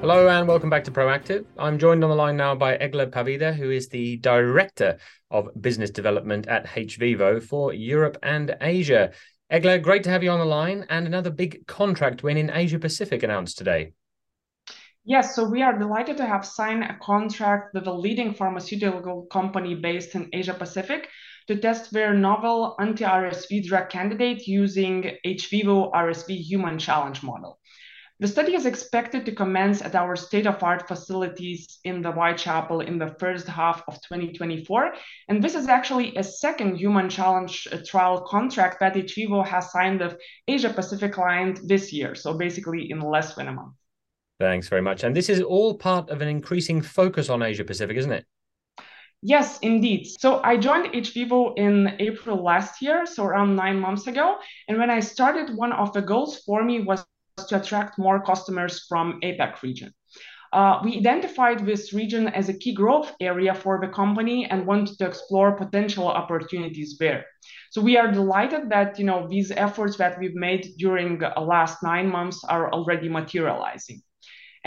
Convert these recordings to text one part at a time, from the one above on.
Hello and welcome back to Proactive. I'm joined on the line now by Egle Pavida, who is the Director of Business Development at hVivo for Europe and Asia. Egle, great to have you on the line and another big contract win in Asia Pacific announced today. Yes, so we are delighted to have signed a contract with a leading pharmaceutical company based in Asia Pacific to test their novel anti-RSV drug candidate using hVivo RSV human challenge model. The study is expected to commence at our state-of-art facilities in the Whitechapel in the first half of 2024, and this is actually a second human challenge uh, trial contract that hVivo has signed with Asia Pacific client this year, so basically in less than a month. Thanks very much. And this is all part of an increasing focus on Asia Pacific, isn't it? Yes, indeed. So I joined hVivo in April last year, so around nine months ago. And when I started, one of the goals for me was to attract more customers from APAC region. Uh, we identified this region as a key growth area for the company and wanted to explore potential opportunities there. So we are delighted that you know these efforts that we've made during the last nine months are already materializing.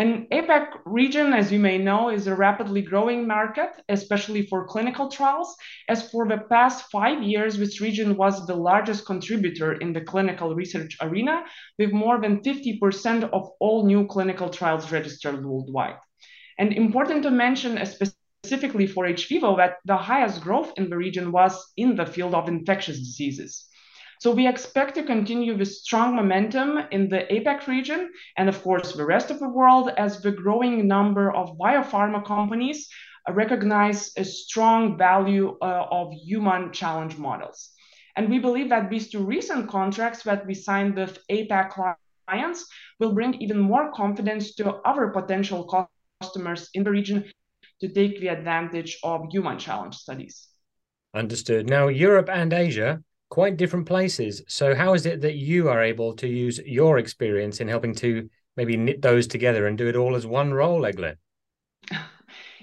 And APAC region, as you may know, is a rapidly growing market, especially for clinical trials. As for the past five years, this region was the largest contributor in the clinical research arena, with more than 50% of all new clinical trials registered worldwide. And important to mention, uh, specifically for hVivo, that the highest growth in the region was in the field of infectious diseases. So we expect to continue with strong momentum in the APAC region and of course the rest of the world as the growing number of biopharma companies recognize a strong value uh, of human challenge models. And we believe that these two recent contracts that we signed with APAC clients will bring even more confidence to other potential customers in the region to take the advantage of human challenge studies. Understood. Now, Europe and Asia quite different places. So, how is it that you are able to use your experience in helping to maybe knit those together and do it all as one role, Egle?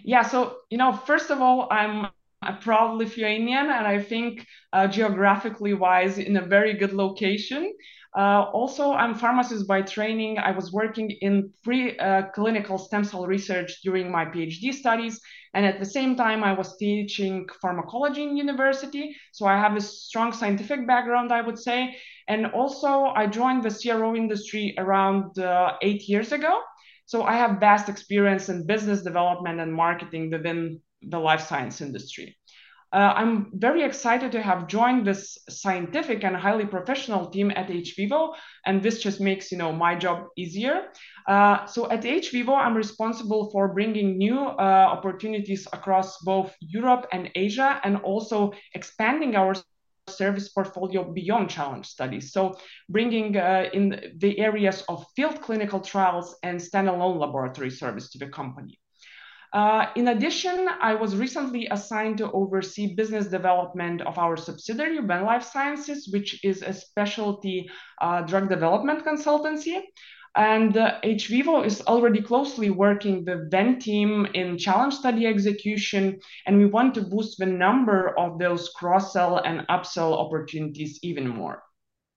Yeah, so, you know, first of all, I'm a proud Lithuanian, and I think uh, geographically wise, in a very good location. Uh, also, I'm pharmacist by training. I was working in pre-clinical uh, stem cell research during my PhD studies, and at the same time, I was teaching pharmacology in university. So I have a strong scientific background, I would say. And also, I joined the CRO industry around uh, eight years ago. So I have vast experience in business development and marketing within the life science industry. Uh, I'm very excited to have joined this scientific and highly professional team at hVivo, and this just makes you know my job easier. Uh, so at hVivo, I'm responsible for bringing new uh, opportunities across both Europe and Asia, and also expanding our service portfolio beyond challenge studies. So bringing uh, in the areas of field clinical trials and standalone laboratory service to the company. Uh, in addition, I was recently assigned to oversee business development of our subsidiary, Venn Life Sciences, which is a specialty uh, drug development consultancy. And uh, hVivo is already closely working the Venn team in challenge study execution, and we want to boost the number of those cross-sell and upsell opportunities even more.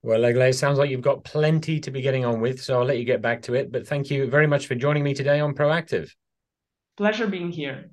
Well, Egle, sounds like you've got plenty to be getting on with, so I'll let you get back to it. But thank you very much for joining me today on Proactive. Pleasure being here.